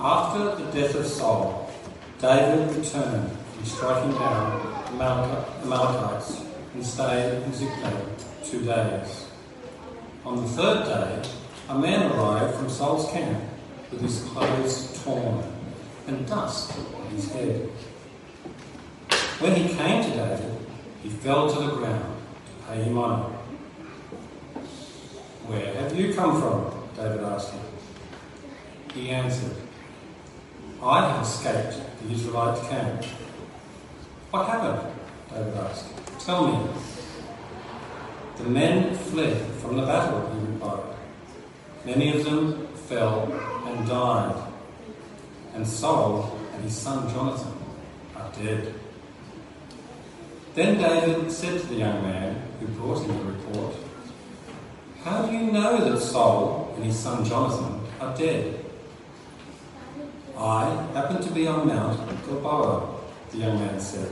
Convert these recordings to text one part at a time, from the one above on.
After the death of Saul, David returned from striking down the Amalekites and stayed in Ziklag two days. On the third day, a man arrived from Saul's camp with his clothes torn and dust on his head. When he came to David, he fell to the ground to pay him honour. Where have you come from? David asked him. He answered, I have escaped the Israelite camp. What happened? David asked. Tell me. The men fled from the battle, he replied. Many of them fell and died, and Saul and his son Jonathan are dead. Then David said to the young man who brought him the report, How do you know that Saul and his son Jonathan are dead? I happened to be on Mount Gilboa, the young man said.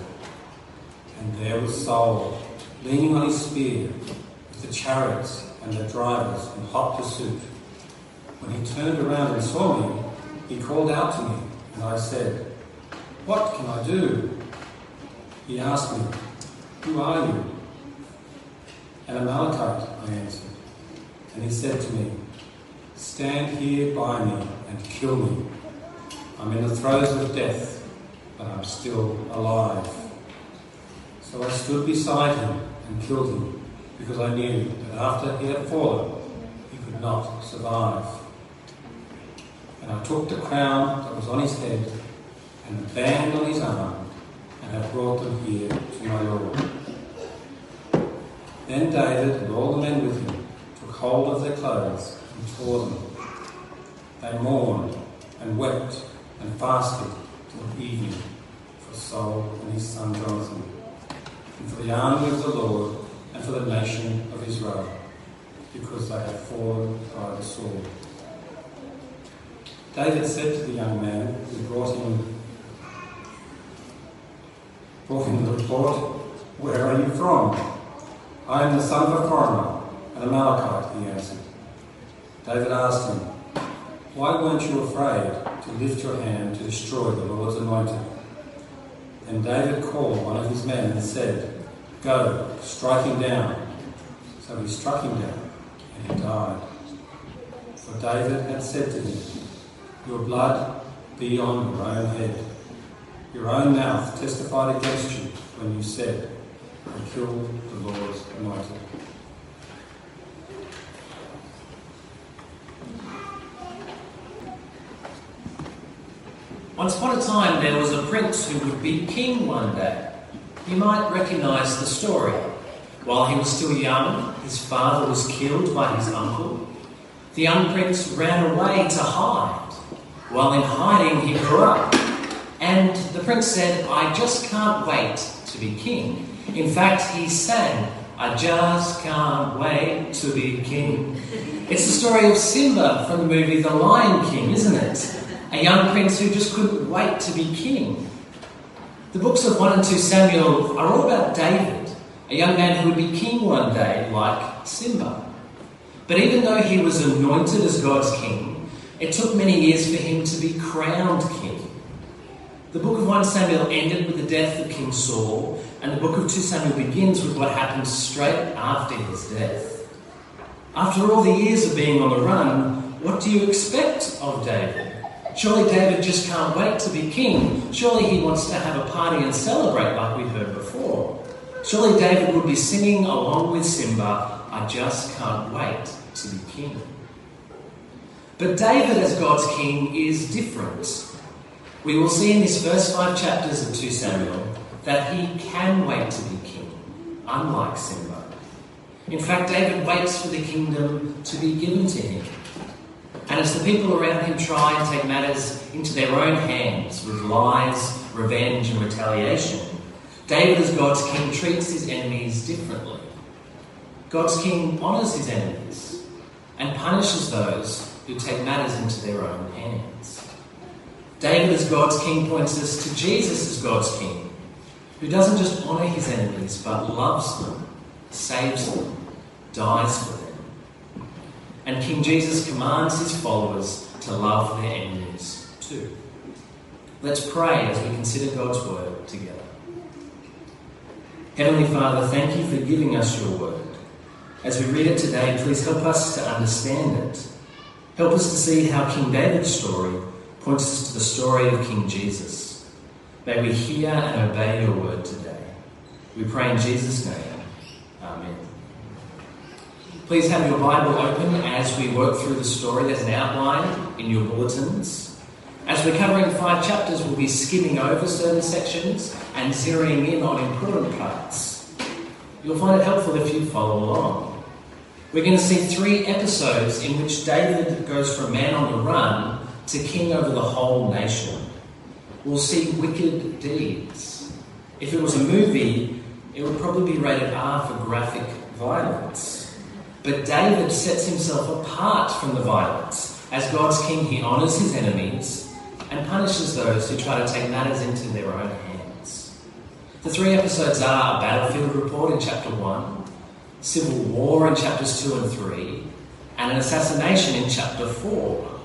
And there was Saul, leaning on his spear, with the chariots and the drivers in hot pursuit. When he turned around and saw me, he called out to me, and I said, What can I do? He asked me, Who are you? An Amalekite, I answered. And he said to me, Stand here by me and kill me. I'm in the throes of death, but I'm still alive. So I stood beside him and killed him, because I knew that after he had fallen, he could not survive. And I took the crown that was on his head and the band on his arm, and I brought them here to my Lord. Then David and all the men with him took hold of their clothes and tore them. They mourned and wept and fasted till evening for Saul and his son Jonathan, and for the army of the Lord, and for the nation of Israel, because they had fallen by the sword. David said to the young man who brought him, brought him the report, Where are you from? I am the son of a foreigner, an Amalekite, he answered. David asked him, why weren't you afraid to lift your hand to destroy the Lord's anointed? And David called one of his men and said, Go, strike him down. So he struck him down, and he died. For David had said to him, Your blood be on your own head. Your own mouth testified against you when you said, I killed the Lord's anointed. Once upon a time, there was a prince who would be king one day. You might recognize the story. While he was still young, his father was killed by his uncle. The young prince ran away to hide. While in hiding, he grew up. And the prince said, I just can't wait to be king. In fact, he sang, I just can't wait to be king. It's the story of Simba from the movie The Lion King, isn't it? A young prince who just couldn't wait to be king. The books of 1 and 2 Samuel are all about David, a young man who would be king one day, like Simba. But even though he was anointed as God's king, it took many years for him to be crowned king. The book of 1 Samuel ended with the death of King Saul, and the book of 2 Samuel begins with what happened straight after his death. After all the years of being on the run, what do you expect of David? Surely David just can't wait to be king. Surely he wants to have a party and celebrate like we heard before. Surely David would be singing along with Simba, I just can't wait to be king. But David as God's king is different. We will see in these first five chapters of 2 Samuel that he can wait to be king, unlike Simba. In fact, David waits for the kingdom to be given to him. And as the people around him try and take matters into their own hands with lies, revenge, and retaliation, David, as God's king, treats his enemies differently. God's king honours his enemies and punishes those who take matters into their own hands. David, as God's king, points us to Jesus as God's king, who doesn't just honour his enemies but loves them, saves them, dies for them. And King Jesus commands his followers to love their enemies too. Let's pray as we consider God's word together. Heavenly Father, thank you for giving us your word. As we read it today, please help us to understand it. Help us to see how King David's story points us to the story of King Jesus. May we hear and obey your word today. We pray in Jesus' name. Amen. Please have your Bible open as we work through the story. There's an outline in your bulletins. As we're covering five chapters, we'll be skimming over certain sections and zeroing in on important parts. You'll find it helpful if you follow along. We're going to see three episodes in which David goes from man on the run to king over the whole nation. We'll see wicked deeds. If it was a movie, it would probably be rated R for graphic violence. But David sets himself apart from the violence. As God's king, he honours his enemies and punishes those who try to take matters into their own hands. The three episodes are a battlefield report in chapter 1, civil war in chapters 2 and 3, and an assassination in chapter 4.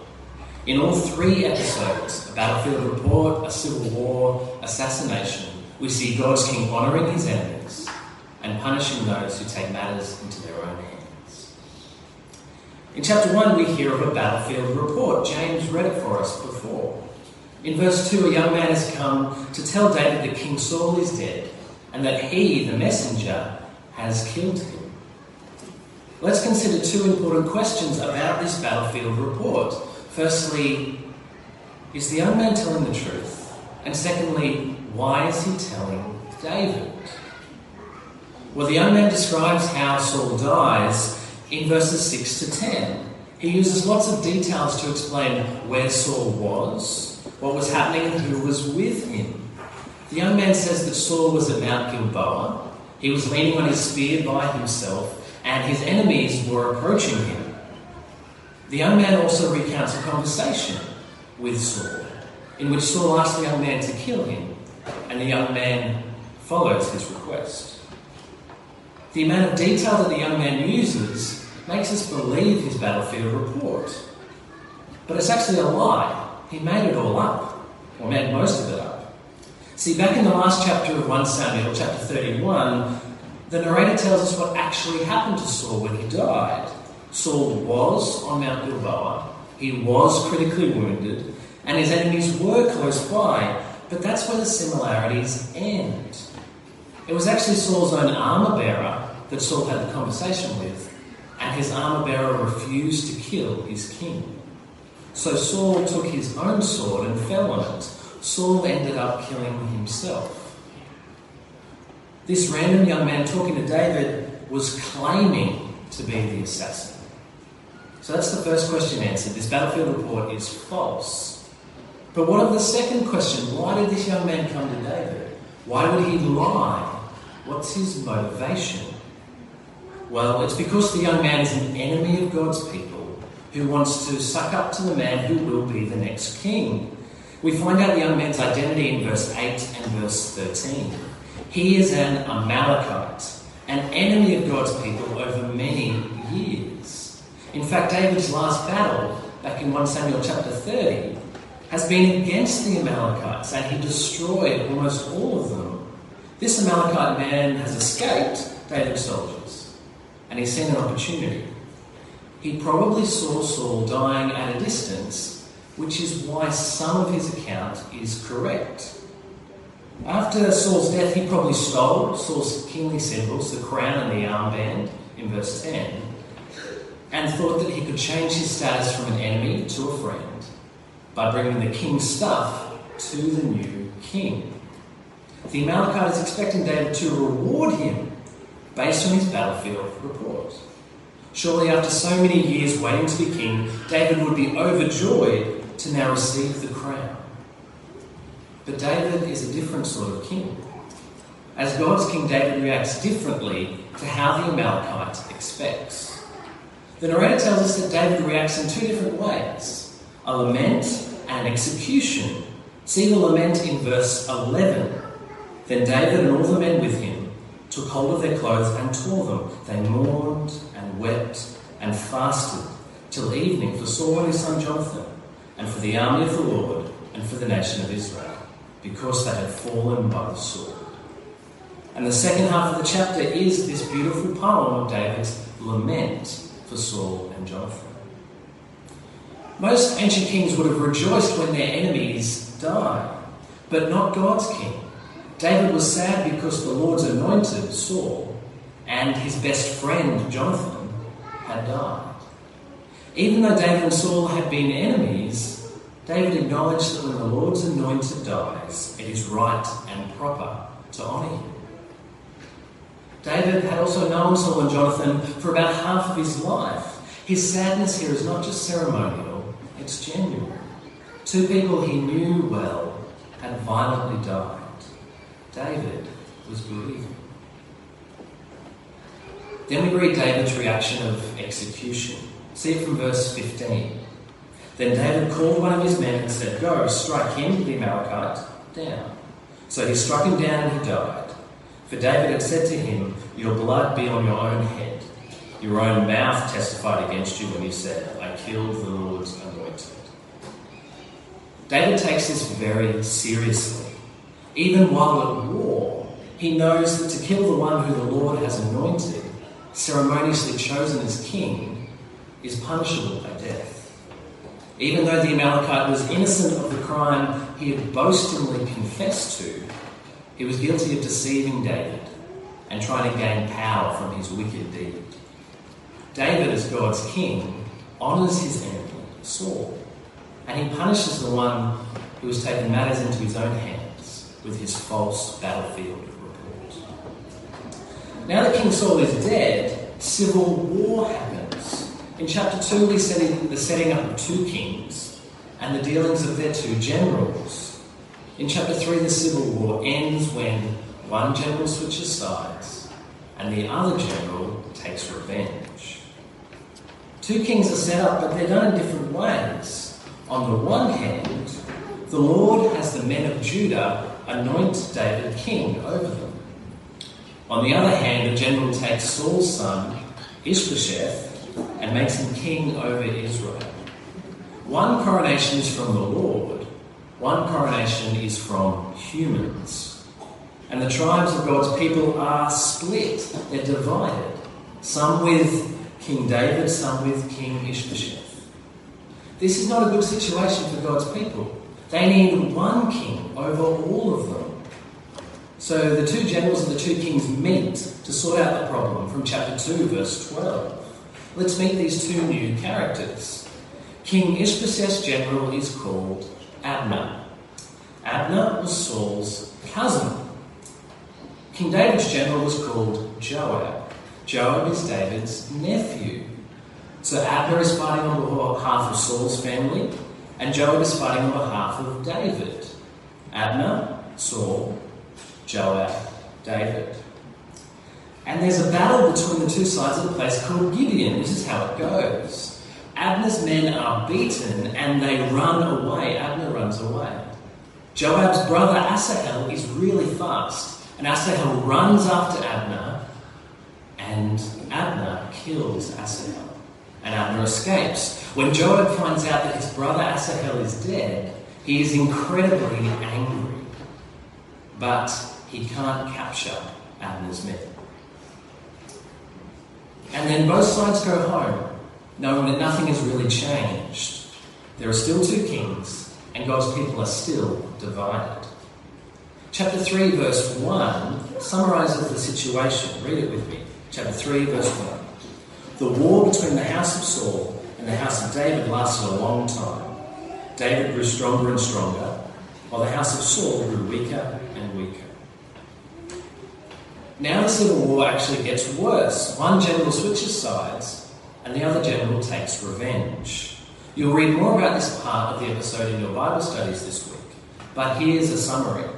In all three episodes, a battlefield report, a civil war, assassination, we see God's king honouring his enemies and punishing those who take matters into their own hands. In chapter 1, we hear of a battlefield report. James read it for us before. In verse 2, a young man has come to tell David that King Saul is dead and that he, the messenger, has killed him. Let's consider two important questions about this battlefield report. Firstly, is the young man telling the truth? And secondly, why is he telling David? Well, the young man describes how Saul dies in verses 6 to 10. He uses lots of details to explain where Saul was, what was happening, and who was with him. The young man says that Saul was at Mount Gilboa. He was leaning on his spear by himself, and his enemies were approaching him. The young man also recounts a conversation with Saul, in which Saul asked the young man to kill him, and the young man follows his request. The amount of detail that the young man uses makes us believe his battlefield report. But it's actually a lie. He made it all up, or made most of it up. See, back in the last chapter of 1 Samuel, chapter 31, the narrator tells us what actually happened to Saul when he died. Saul was on Mount Gilboa, he was critically wounded, and his enemies were close by, but that's where the similarities end. It was actually Saul's own armour bearer that Saul had the conversation with, his armor bearer refused to kill his king. So Saul took his own sword and fell on it. Saul ended up killing himself. This random young man talking to David was claiming to be the assassin. So that's the first question answered. This battlefield report is false. But what of the second question? Why did this young man come to David? Why would he lie? What's his motivation? Well, it's because the young man is an enemy of God's people who wants to suck up to the man who will be the next king. We find out the young man's identity in verse 8 and verse 13. He is an Amalekite, an enemy of God's people over many years. In fact, David's last battle, back in 1 Samuel chapter 30, has been against the Amalekites and he destroyed almost all of them. This Amalekite man has escaped David's soldiers and he seen an opportunity. He probably saw Saul dying at a distance, which is why some of his account is correct. After Saul's death, he probably stole Saul's kingly symbols, the crown and the armband, in verse 10, and thought that he could change his status from an enemy to a friend by bringing the king's stuff to the new king. The Amalekite is expecting David to reward him based on his battlefield report. Surely, after so many years waiting to be king, David would be overjoyed to now receive the crown. But David is a different sort of king. As God's king, David reacts differently to how the Amalekite expects. The narrator tells us that David reacts in two different ways a lament and execution. See the lament in verse 11. Then David and all the men with him took hold of their clothes and tore them. They mourned and wept and fasted till evening for Saul and his son Jonathan, and for the army of the Lord and for the nation of Israel, because they had fallen by the sword. And the second half of the chapter is this beautiful poem of David's lament for Saul and Jonathan. Most ancient kings would have rejoiced when their enemies died, but not God's king. David was sad because the Lord's anointed, Saul, and his best friend, Jonathan, had died. Even though David and Saul had been enemies, David acknowledged that when the Lord's anointed dies, it is right and proper to honour him. David had also known Saul and Jonathan for about half of his life. His sadness here is not just ceremonial, it's genuine. Two people he knew well had violently died. David was grieving. Then we read David's reaction of execution. See it from verse 15. Then David called one of his men and said, Go, strike him, the Amalekite, down. So he struck him down and he died. For David had said to him, Your blood be on your own head. Your own mouth testified against you when you said, I killed the Lord's anointed. David takes this very seriously. Even while at war, he knows that to kill the one who the Lord has anointed, ceremoniously chosen as king, is punishable by death. Even though the Amalekite was innocent of the crime he had boastingly confessed to, he was guilty of deceiving David and trying to gain power from his wicked deed. David, as God's king, honours his enemy, Saul, and he punishes the one who has taken matters into his own hands with his false battlefield report. Now that King Saul is dead, civil war happens. In chapter 2, we see the setting up of two kings and the dealings of their two generals. In chapter 3, the civil war ends when one general switches sides and the other general takes revenge. Two kings are set up, but they're done in different ways. On the one hand, the Lord has the men of Judah anoint David king over them. On the other hand, the general takes Saul's son, Ishbosheth, and makes him king over Israel. One coronation is from the Lord, one coronation is from humans. And the tribes of God's people are split, they're divided. Some with King David, some with King Ishbosheth. This is not a good situation for God's people. They need one king over all of them. So the two generals and the two kings meet to sort out the problem from chapter 2, verse 12. Let's meet these two new characters. King Ishbosheth's general is called Abner. Abner was Saul's cousin. King David's general was called Joab. Joab is David's nephew. So Abner is fighting on behalf of Saul's family, and Joab is fighting on behalf of David. Abner, Saul, Joab, David. And there's a battle between the two sides of a place called Gibeon. This is how it goes. Abner's men are beaten and they run away. Abner runs away. Joab's brother Asahel is really fast, and Asahel runs after Abner, and Abner kills Asahel. And Abner escapes. When Joab finds out that his brother Asahel is dead, he is incredibly angry. But he can't capture Abner's men. And then both sides go home, knowing that nothing has really changed. There are still two kings, and God's people are still divided. Chapter 3, verse 1 summarizes the situation. Read it with me. Chapter 3, verse 1. The war between the house of Saul and the house of David lasted a long time. David grew stronger and stronger, while the house of Saul grew weaker and weaker. Now the civil war actually gets worse. One general switches sides, and the other general takes revenge. You'll read more about this part of the episode in your Bible studies this week, but here's a summary.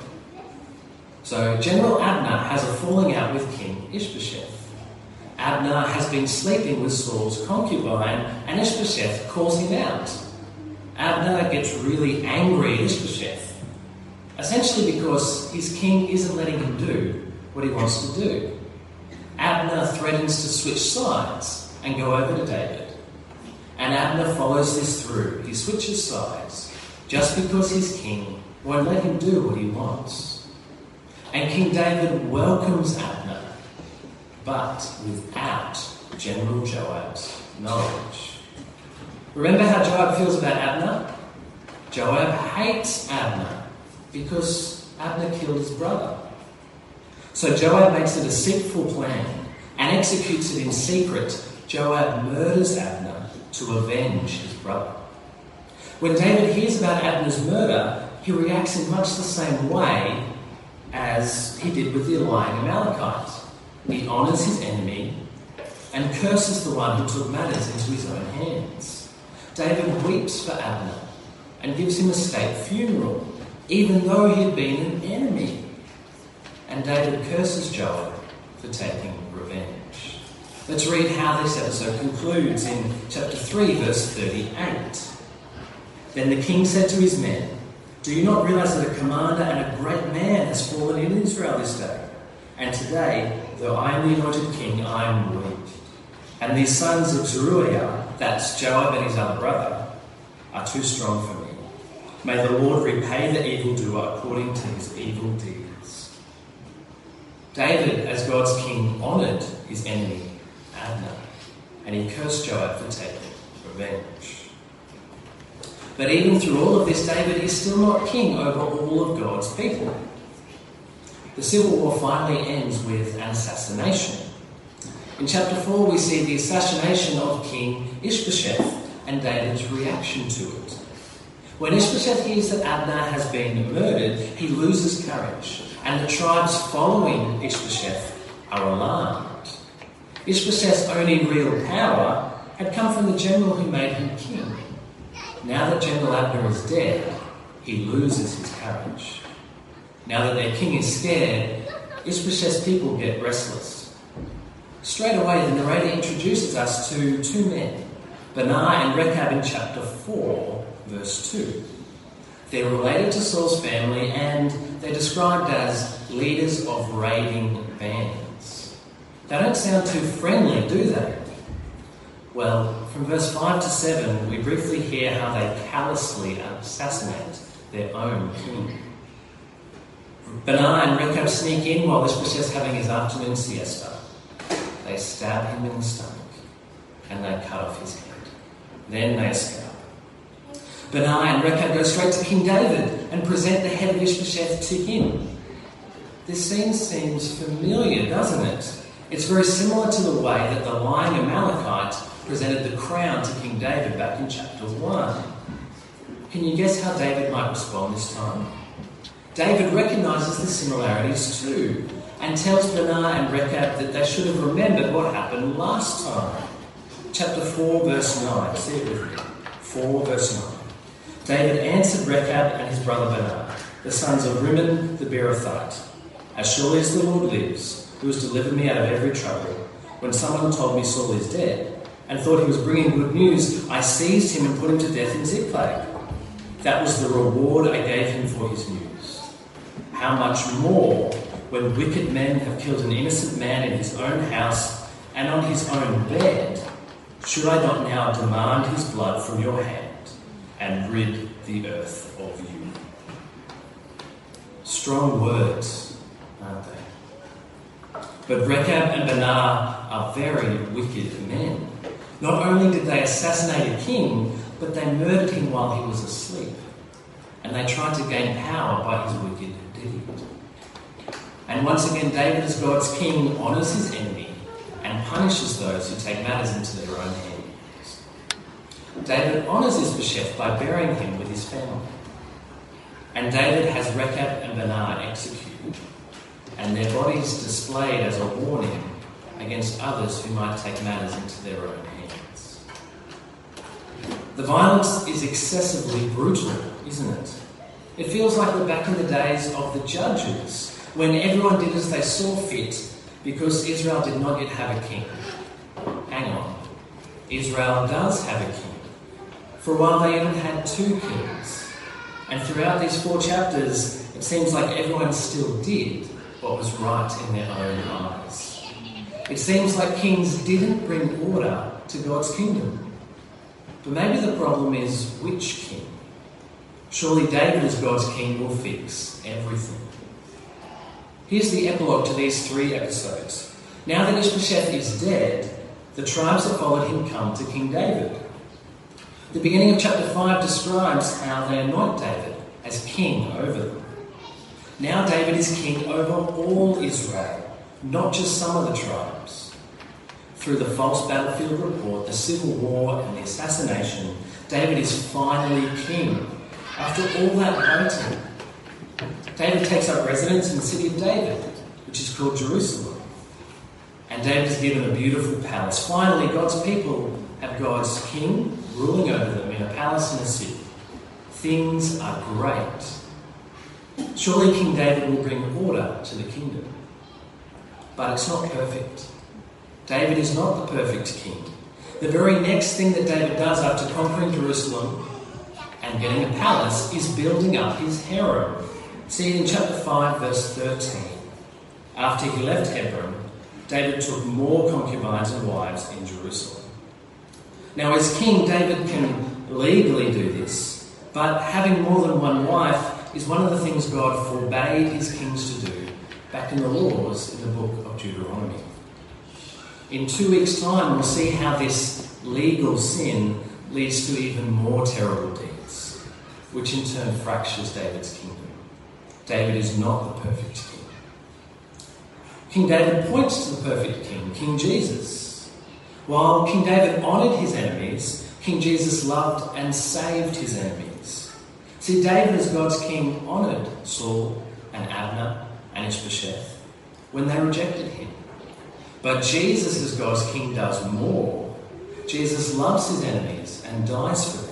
So, General Abner has a falling out with King Ishbosheth. Abner has been sleeping with Saul's concubine, and Ishbosheth calls him out. Abner gets really angry at Ishbosheth, essentially because his king isn't letting him do what he wants to do. Abner threatens to switch sides and go over to David. And Abner follows this through. He switches sides just because his king won't let him do what he wants. And King David welcomes Abner, but without General Joab's knowledge. Remember how Joab feels about Abner? Joab hates Abner because Abner killed his brother. So Joab makes a deceitful plan and executes it in secret. Joab murders Abner to avenge his brother. When David hears about Abner's murder, he reacts in much the same way as he did with the lying Amalekite. He honours his enemy and curses the one who took matters into his own hands. David weeps for Abner and gives him a state funeral, even though he had been an enemy. And David curses Joab for taking revenge. Let's read how this episode concludes in chapter 3, verse 38. Then the king said to his men, Do you not realize that a commander and a great man has fallen in Israel this day? And today, though I am the anointed king, I am weak. And these sons of Zeruiah, that's Joab and his other brother, are too strong for me. May the Lord repay the evildoer according to his evil deeds. David, as God's king, honoured his enemy, Abner, and he cursed Joab for taking revenge. But even through all of this, David is still not king over all of God's people. The civil war finally ends with an assassination. In chapter 4, we see the assassination of King Ishbosheth and David's reaction to it. When Ishbosheth hears that Abner has been murdered, he loses courage, and the tribes following Ishbosheth are alarmed. Ishbosheth's only real power had come from the general who made him king. Now that General Abner is dead, he loses his courage. Now that their king is scared, Ishbosheth's people get restless. Straight away, the narrator introduces us to two men, Baanah and Rechab in chapter 4, verse 2. They're related to Saul's family and they're described as leaders of raiding bands. They don't sound too friendly, do they? Well, from verse 5 to 7, we briefly hear how they callously assassinate their own king. Baanah and Rechab sneak in while Ishbosheth's having his afternoon siesta. They stab him in the stomach and they cut off his head. Then they escape. Baanah and Rechab go straight to King David and present the head of Ishbosheth to him. This scene seems familiar, doesn't it? It's very similar to the way that the lying Amalekite presented the crown to King David back in chapter 1. Can you guess how David might respond this time? David recognises the similarities too and tells Baanah and Rechab that they should have remembered what happened last time. Chapter 4, verse 9. See it with me. 4, verse 9. David answered Rechab and his brother Baanah, the sons of Rimmon the Beerothite, As surely as the Lord lives, who has delivered me out of every trouble, when someone told me Saul is dead, and thought he was bringing good news, I seized him and put him to death in Ziklag. That was the reward I gave him for his news. How much more when wicked men have killed an innocent man in his own house and on his own bed? Should I not now demand his blood from your hand and rid the earth of you? Strong words, aren't they? But Rechab and Baanah are very wicked men. Not only did they assassinate a king, but they murdered him while he was asleep. And they tried to gain power by his wicked deed. And once again, David, as God's king, honours his enemy and punishes those who take matters into their own hands. David honours Ishbosheth by burying him with his family. And David has Rechab and Baanah executed, and their bodies displayed as a warning against others who might take matters into their own hands. The violence is excessively brutal, isn't it? It feels like we're back in the days of the judges, when everyone did as they saw fit because Israel did not yet have a king. Hang on. Israel does have a king. For a while, they even had two kings. And throughout these four chapters, it seems like everyone still did what was right in their own eyes. It seems like kings didn't bring order to God's kingdom. But maybe the problem is which king? Surely David, as God's king, will fix everything. Here's the epilogue to these three episodes. Now that Ishbosheth is dead, the tribes that followed him come to King David. The beginning of chapter 5 describes how they anoint David as king over them. Now David is king over all Israel, not just some of the tribes. Through the false battlefield report, the civil war, and the assassination, David is finally king. After all that waiting, David takes up residence in the city of David, which is called Jerusalem. And David is given a beautiful palace. Finally, God's people have God's king ruling over them in a palace in a city. Things are great. Surely King David will bring order to the kingdom. But it's not perfect. David is not the perfect king. The very next thing that David does after conquering Jerusalem and getting a palace is building up his harem. See in chapter 5, verse 13. After he left Hebron, David took more concubines and wives in Jerusalem. Now, as king, David can legally do this, but having more than one wife is one of the things God forbade his kings to do back in the laws in the book of Deuteronomy. In two weeks' time, we'll see how this legal sin leads to even more terrible deeds, which in turn fractures David's kingdom. David is not the perfect king. King David points to the perfect king, King Jesus. While King David honoured his enemies, King Jesus loved and saved his enemies. See, David, as God's king, honoured Saul and Abner and Ishbosheth when they rejected him. But Jesus, as God's king, does more. Jesus loves his enemies and dies for them.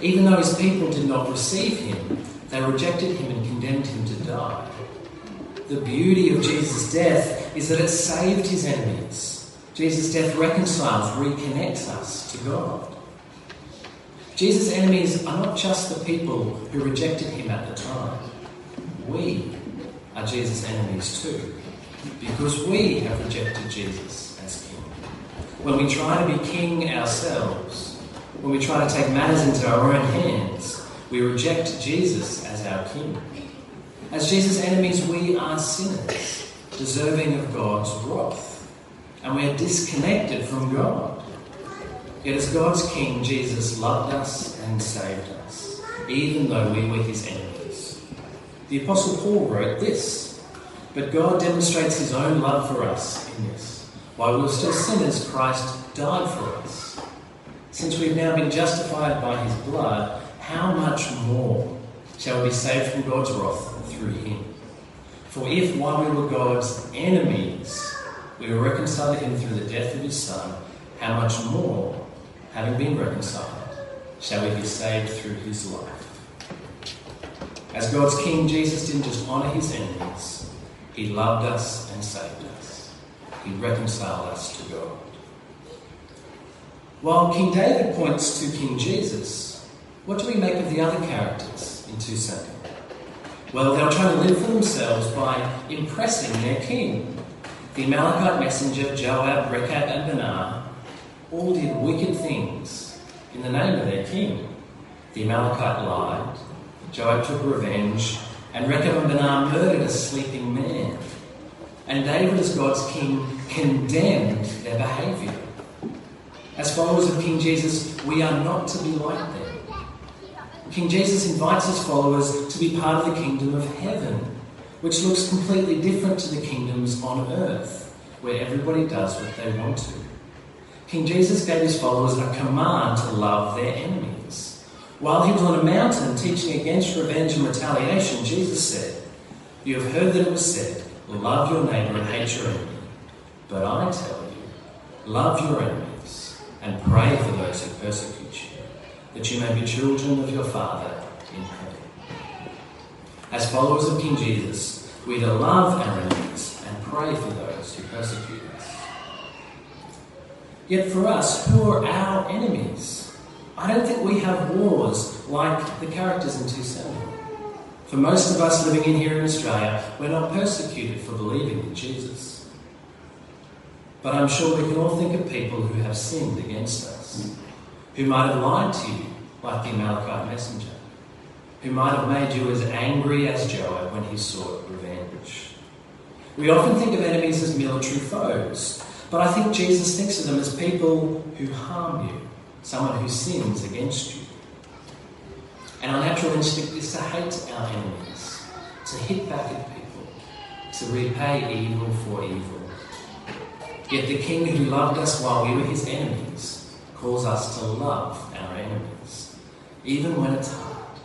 Even though his people did not receive him, they rejected him and condemned him to die. The beauty of Jesus' death is that it saved his enemies. Jesus' death reconciles, reconnects us to God. Jesus' enemies are not just the people who rejected him at the time. We are Jesus' enemies too, because we have rejected Jesus as King. When we try to be King ourselves, when we try to take matters into our own hands, we reject Jesus as our King. As Jesus' enemies, we are sinners, deserving of God's wrath, and we are disconnected from God. Yet, as God's King, Jesus loved us and saved us, even though we were his enemies. The Apostle Paul wrote this But God demonstrates his own love for us in this. While we were still sinners, Christ died for us. Since we've now been justified by his blood, how much more shall we be saved from God's wrath through him. For if while we were God's enemies, we were reconciled to him through the death of his Son, how much more, having been reconciled, shall we be saved through his life? As God's King, Jesus didn't just honour his enemies, he loved us and saved us. He reconciled us to God. While King David points to King Jesus, what do we make of the other characters in 2 Samuel? Well, they were trying to live for themselves by impressing their king. The Amalekite messenger Joab, Rechab, and Baanah all did wicked things in the name of their king. The Amalekite lied, Joab took revenge, and Rechab and Baanah murdered a sleeping man. And David, as God's king, condemned their behaviour. As followers of King Jesus, we are not to be like them. King Jesus invites his followers to be part of the kingdom of heaven, which looks completely different to the kingdoms on earth, where everybody does what they want to. King Jesus gave his followers a command to love their enemies. While he was on a mountain teaching against revenge and retaliation, Jesus said, You have heard that it was said, Love your neighbour and hate your enemy. But I tell you, love your enemies and pray for those who persecute you that you may be children of your Father in heaven. As followers of King Jesus, we love our enemies and pray for those who persecute us. Yet for us, who are our enemies? I don't think we have wars like the characters in 2 Samuel. For most of us living in here in Australia, we're not persecuted for believing in Jesus. But I'm sure we can all think of people who have sinned against us who might have lied to you, like the Amalekite messenger, who might have made you as angry as Joab when he sought revenge. We often think of enemies as military foes, but I think Jesus thinks of them as people who harm you, someone who sins against you. And our natural instinct is to hate our enemies, to hit back at people, to repay evil for evil. Yet the King who loved us while we were his enemies calls us to love our enemies, even when it's hard.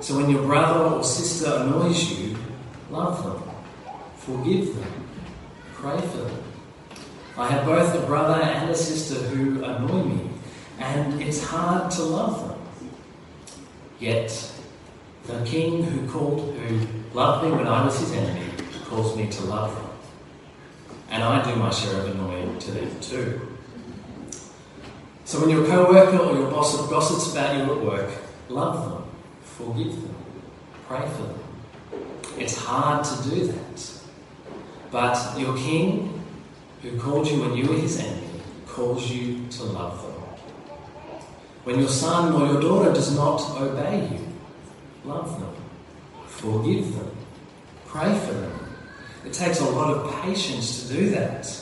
So when your brother or sister annoys you, love them, forgive them, pray for them. I have both a brother and a sister who annoy me, and it's hard to love them. Yet the king who called, who loved me when I was his enemy, calls me to love them. And I do my share of annoying to them too. So when your co-worker or your boss gossips about you at work, love them, forgive them, pray for them. It's hard to do that. But your king, who called you when you were his enemy, calls you to love them. When your son or your daughter does not obey you, love them, forgive them, pray for them. It takes a lot of patience to do that.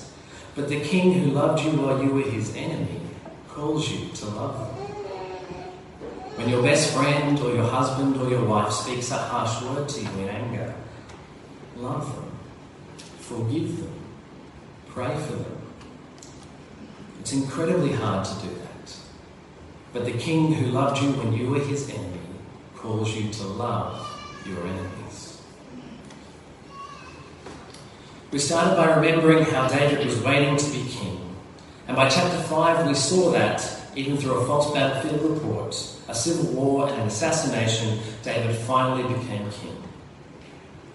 But the king who loved you while you were his enemy calls you to love them. When your best friend or your husband or your wife speaks a harsh word to you in anger, love them, forgive them, pray for them. It's incredibly hard to do that. But the King who loved you when you were his enemy calls you to love your enemies. We started by remembering how David was waiting to be king. And by chapter 5, we saw that, even through a false battlefield report, a civil war, and an assassination, David finally became king.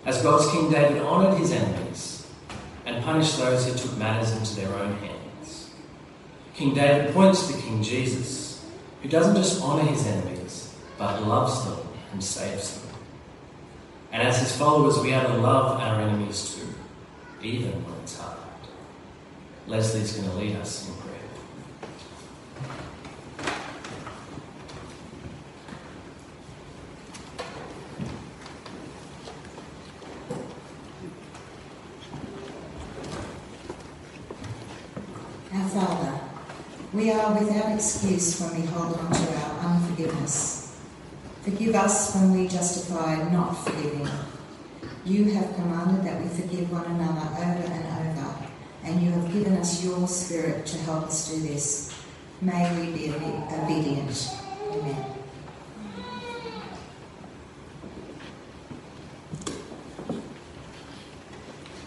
As God's king, David honoured his enemies and punished those who took matters into their own hands. King David points to King Jesus, who doesn't just honour his enemies, but loves them and saves them. And as his followers, we are to love our enemies too, even when it's hard. Leslie's going to lead us in prayer. Our Father, we are without excuse when we hold on to our unforgiveness. Forgive us when we justify not forgiving. You have commanded that we forgive one another over and over, and you have given us your Spirit to help us do this. May we be obedient. Amen.